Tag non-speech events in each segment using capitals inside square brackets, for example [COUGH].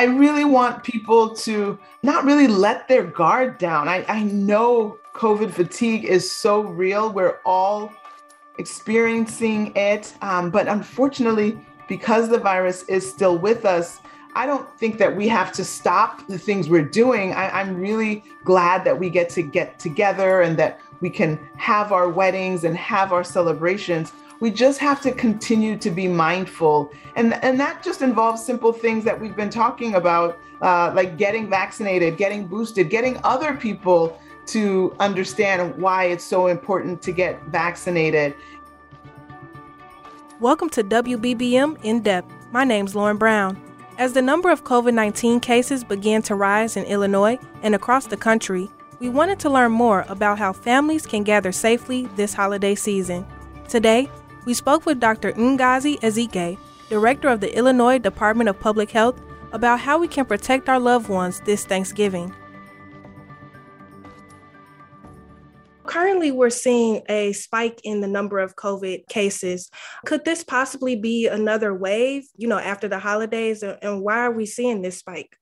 I really want people to not really let their guard down. I, I know COVID fatigue is so real. We're all experiencing it. Um, but unfortunately, because the virus is still with us, I don't think that we have to stop the things we're doing. I, I'm really glad that we get to get together and that we can have our weddings and have our celebrations we just have to continue to be mindful. And and that just involves simple things that we've been talking about uh, like getting vaccinated getting boosted getting other people to understand why it's so important to get vaccinated. Welcome to wbbm in depth. My name's lauren brown. As the number of covid-19 cases began to rise in illinois and across the country we wanted to learn more about how families can gather safely this holiday season. Today we spoke with Dr. Ngozi Ezike, Director of the Illinois Department of Public Health, about how we can protect our loved ones this Thanksgiving. Currently, we're seeing a spike in the number of COVID cases. Could this possibly be another wave, you know, after the holidays? And why are we seeing this spike?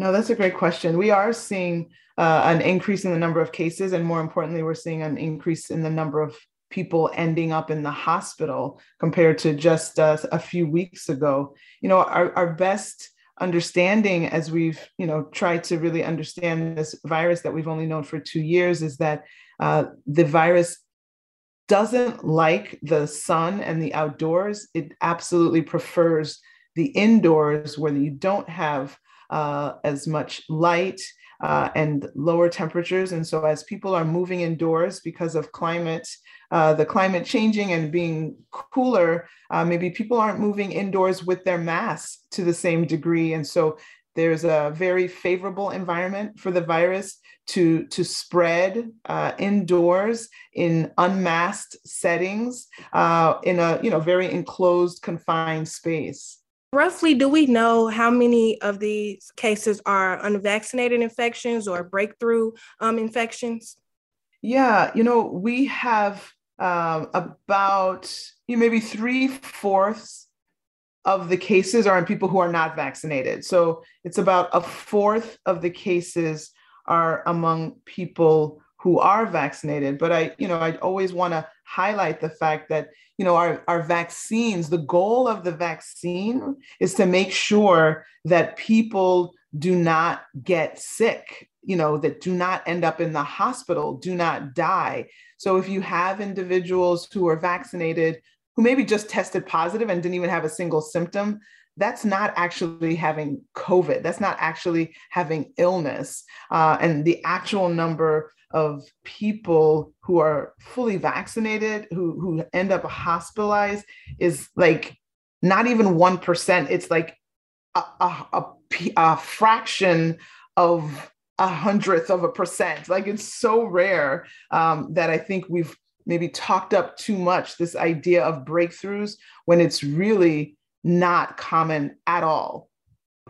No, that's a great question. We are seeing uh, an increase in the number of cases, and more importantly, we're seeing an increase in the number of people ending up in the hospital compared to just uh, a few weeks ago. You know, our, our best understanding as we've, you know, tried to really understand this virus that we've only known for two years is that uh, the virus doesn't like the sun and the outdoors. It absolutely prefers the indoors where you don't have uh, as much light uh, and lower temperatures. And so, as people are moving indoors because of climate uh, the climate changing and being cooler, uh, maybe people aren't moving indoors with their masks to the same degree. And so there's a very favorable environment for the virus to, to spread uh, indoors in unmasked settings uh, in a you know very enclosed, confined space. Roughly, do we know how many of these cases are unvaccinated infections or breakthrough um, infections? Yeah, you know, we have um, about you know, maybe three fourths of the cases are in people who are not vaccinated. So it's about a fourth of the cases are among people who are vaccinated. But I, you know, I always want to highlight the fact that, you know, our, our vaccines, the goal of the vaccine is to make sure that people do not get sick, you know, that do not end up in the hospital, do not die. So if you have individuals who are vaccinated who maybe just tested positive and didn't even have a single symptom, that's not actually having COVID. That's not actually having illness. Uh, and the actual number of people who are fully vaccinated who, who end up hospitalized is like not even 1%. It's like a, a, a, a fraction of a hundredth of a percent. Like it's so rare um, that I think we've maybe talked up too much this idea of breakthroughs when it's really not common at all.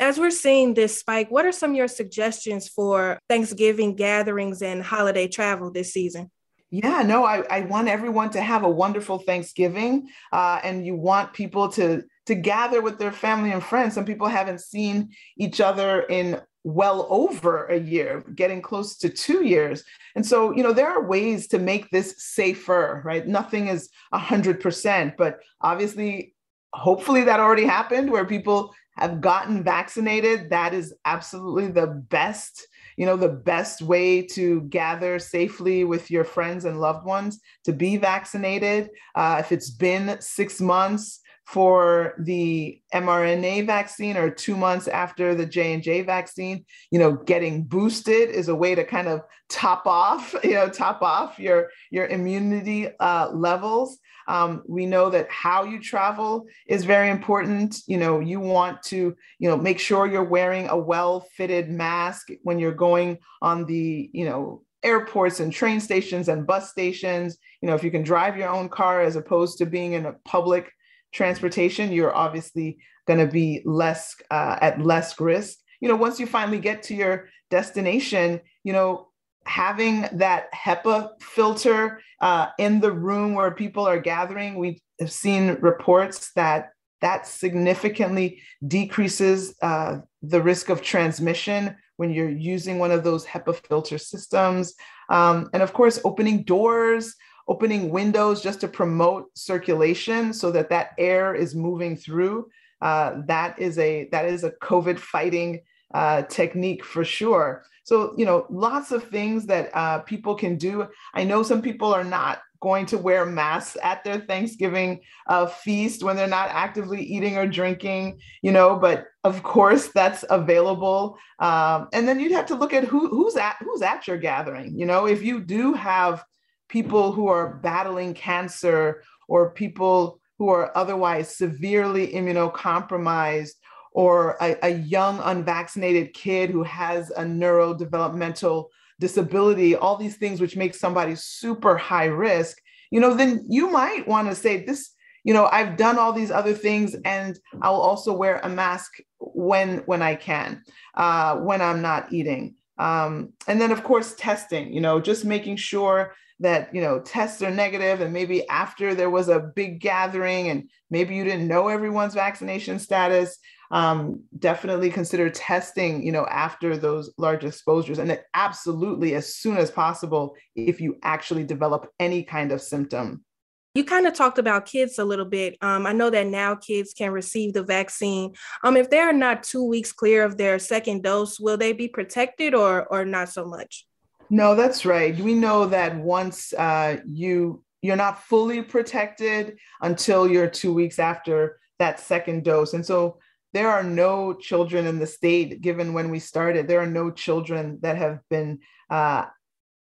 As we're seeing this spike, what are some of your suggestions for Thanksgiving gatherings and holiday travel this season? Yeah, no, I, I want everyone to have a wonderful Thanksgiving, uh, and you want people to to gather with their family and friends. Some people haven't seen each other in well over a year, getting close to two years. And so, you know, there are ways to make this safer, right? Nothing is 100%, but obviously, hopefully that already happened where people have gotten vaccinated. That is absolutely the best, you know, the best way to gather safely with your friends and loved ones to be vaccinated. Uh, if it's been six months, for the mRNA vaccine or two months after the J&J vaccine, you know, getting boosted is a way to kind of top off, [LAUGHS] you know, top off your, your immunity uh, levels. Um, we know that how you travel is very important. You know, you want to, you know, make sure you're wearing a well-fitted mask when you're going on the, you know, airports and train stations and bus stations. You know, if you can drive your own car as opposed to being in a public transportation, you're obviously going to be less uh, at less risk. You know, once you finally get to your destination, you know, having that HEPA filter uh, in the room where people are gathering, we have seen reports that that significantly decreases uh, the risk of transmission when you're using one of those HEPA filter systems. Um, and of course, opening doors, opening windows just to promote circulation so that that air is moving through. Uh, that is a that is a COVID fighting uh, technique for sure. So you know, lots of things that uh, people can do. I know some people are not going to wear masks at their Thanksgiving uh, feast when they're not actively eating or drinking, you know, but of course that's available. Um, and then you'd have to look at who, who's at who's at your gathering. You know, if you do have people who are battling cancer or people who are otherwise severely immunocompromised or a, a, young unvaccinated kid who has a neurodevelopmental disability all these things which make somebody super high risk you know then you might want to say this you know i've done all these other things and i'll also wear a mask when when i can uh, when i'm not eating. Um, and then of course testing you know just making sure that you know tests are negative and maybe after there was a big gathering and maybe you didn't know everyone's vaccination status um, definitely consider testing you know after those large exposures and absolutely as soon as possible if you actually develop any kind of symptom you kind of talked about kids a little bit. Um, I know that now kids can receive the vaccine. Um, if they're not two weeks clear of their second dose, will they be protected or or not so much? No, that's right. We know that once uh, you you're not fully protected until you're two weeks after that second dose, and so there are no children in the state. Given when we started, there are no children that have been uh,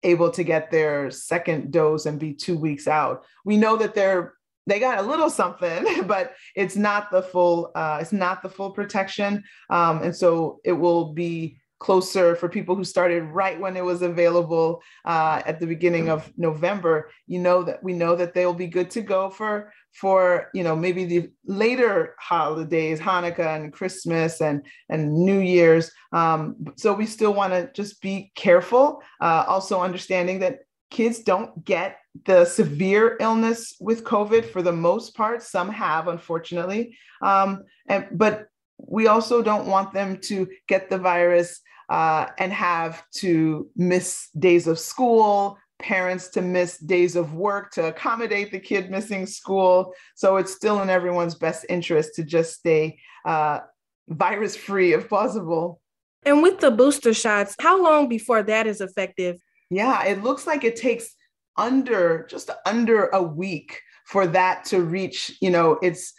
able to get their second dose and be two weeks out. We know that they're they got a little something, [LAUGHS] but it's not the full uh, it's not the full protection, um, and so it will be closer for people who started right when it was available uh, at the beginning of November, you know that we know that they'll be good to go for for you know maybe the later holidays, Hanukkah and Christmas and and New Year's. Um, so we still want to just be careful, uh, also understanding that kids don't get the severe illness with COVID for the most part. Some have, unfortunately, um, and but we also don't want them to get the virus uh, and have to miss days of school, parents to miss days of work to accommodate the kid missing school. So it's still in everyone's best interest to just stay uh, virus free if possible. And with the booster shots, how long before that is effective? Yeah, it looks like it takes under just under a week for that to reach, you know, it's,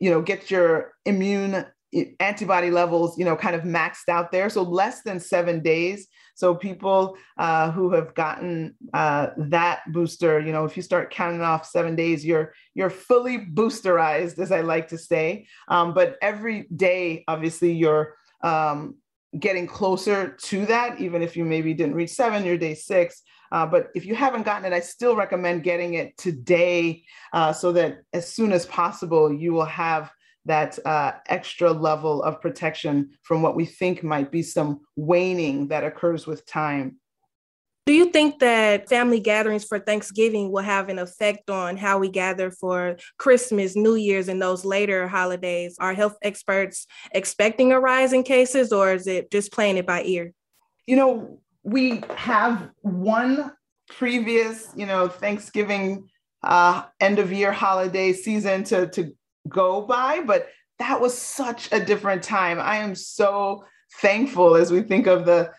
you know, get your immune antibody levels, you know, kind of maxed out there. So less than seven days. So people uh, who have gotten uh, that booster, you know, if you start counting off seven days, you're you're fully boosterized, as I like to say. Um, but every day, obviously, you're um, getting closer to that. Even if you maybe didn't reach seven, you're day six. Uh, but if you haven't gotten it, I still recommend getting it today, uh, so that as soon as possible you will have that uh, extra level of protection from what we think might be some waning that occurs with time. Do you think that family gatherings for Thanksgiving will have an effect on how we gather for Christmas, New Year's, and those later holidays? Are health experts expecting a rise in cases, or is it just playing it by ear? You know, we have one previous, you know, Thanksgiving uh, end of year holiday season to, to go by, but that was such a different time. I am so thankful as we think of the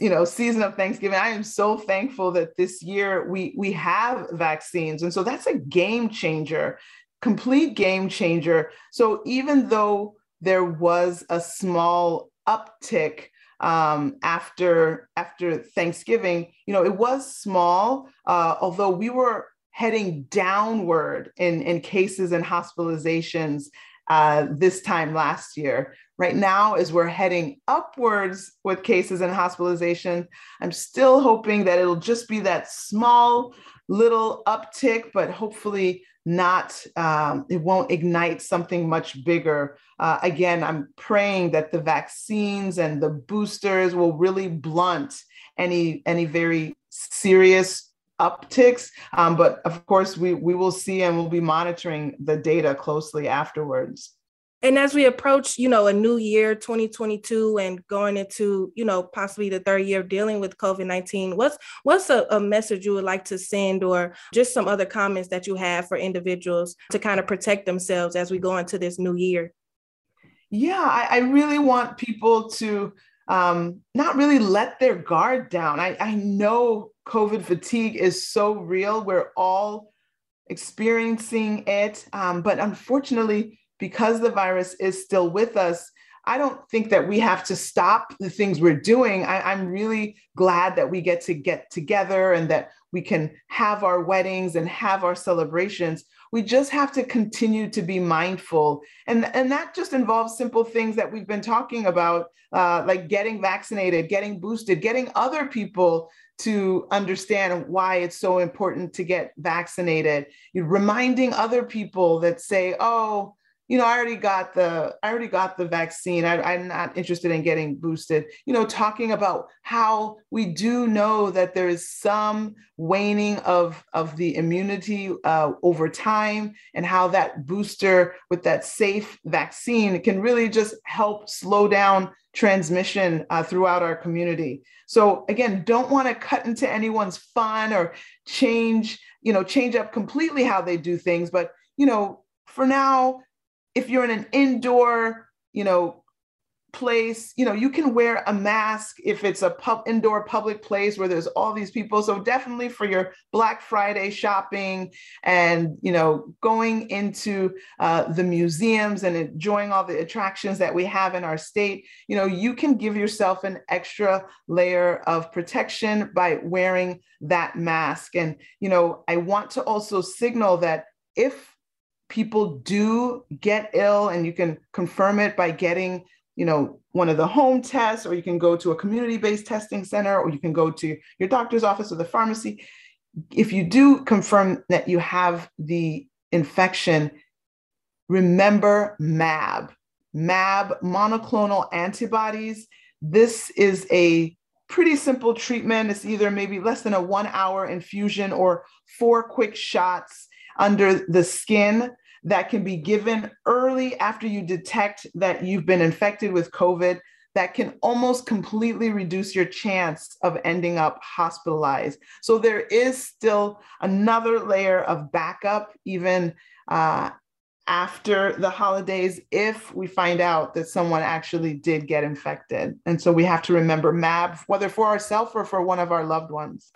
you know season of thanksgiving. I am so thankful that this year we we have vaccines. And so that's a game changer complete game changer. So even though there was a small uptick um, after after thanksgiving you know it was small uh, although we were heading downward in in cases and hospitalizations uh, this time last year. Right now, as we're heading upwards with cases and hospitalization, I'm still hoping that it'll just be that small little uptick, but hopefully not, um, it won't ignite something much bigger. Uh, again, I'm praying that the vaccines and the boosters will really blunt any, any very serious upticks. Um, but of course, we, we will see and we'll be monitoring the data closely afterwards. And as we approach, you know, a new year, 2022, and going into, you know, possibly the third year of dealing with COVID-19, what's what's a, a message you would like to send, or just some other comments that you have for individuals to kind of protect themselves as we go into this new year? Yeah, I, I really want people to um, not really let their guard down. I, I know COVID fatigue is so real. We're all experiencing it. Um, but unfortunately, because the virus is still with us, I don't think that we have to stop the things we're doing. I, am really glad that we get to get together and that we can have our weddings and have our celebrations. We just have to continue to be mindful. And, and that just involves simple things that we've been talking about, uh, like getting vaccinated, getting boosted, getting other people to understand why it's so important to get vaccinated. You're reminding other people that say, oh, you know, I already got the, I already got the vaccine. I, am not interested in getting boosted. You know, talking about how we do know that there is some waning of of the immunity uh, over time, and how that booster with that safe vaccine can really just help slow down transmission uh, throughout our community. So again, don't want to cut into anyone's fun or change, you know, change up completely how they do things, but you know, for now if you're in an indoor, you know, place, you know, you can wear a mask if it's a pub indoor public place where there's all these people. So definitely for your Black Friday shopping and you know going into uh, the museums and enjoying all the attractions that we have in our state, you know, you can give yourself an extra layer of protection by wearing that mask. And you know, I want to also signal that if people do get ill and you can confirm it by getting you know one of the home tests or you can go to a community-based testing center or you can go to your doctor's office or the pharmacy. If you do confirm that you have the infection remember mab. Mab monoclonal antibodies. This is a pretty simple treatment. It's either maybe less than a one hour infusion or four quick shots under the skin that can be given early after you detect that you've been infected with COVID that can almost completely reduce your chance of ending up hospitalized. So there is still another layer of backup, even uh, after the holidays, if we find out that someone actually did get infected. And so we have to remember MAB, whether for ourselves or for one of our loved ones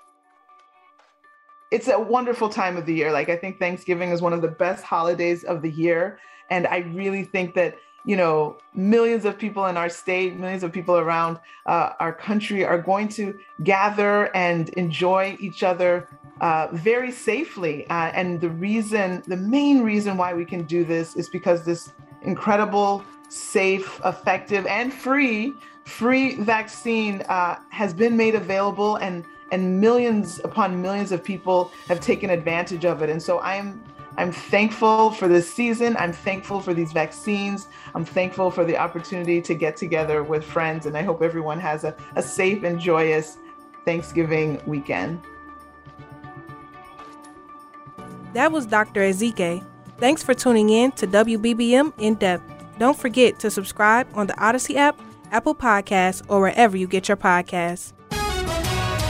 it's a wonderful time of the year. Like I think Thanksgiving is one of the best holidays of the year. And I really think that, you know, millions of people in our state, millions of people around uh, our country are going to gather and enjoy each other uh, very safely. Uh, and the reason, the main reason why we can do this is because this incredible, safe, effective, and free, free vaccine uh, has been made available and and millions upon millions of people have taken advantage of it. And so I'm I'm thankful for this season. I'm thankful for these vaccines. I'm thankful for the opportunity to get together with friends. And I hope everyone has a, a safe and joyous Thanksgiving weekend. That was Dr. Ezike. Thanks for tuning in to WBBM In Depth. Don't forget to subscribe on the Audacy app, Apple Podcasts, or wherever you get your podcasts.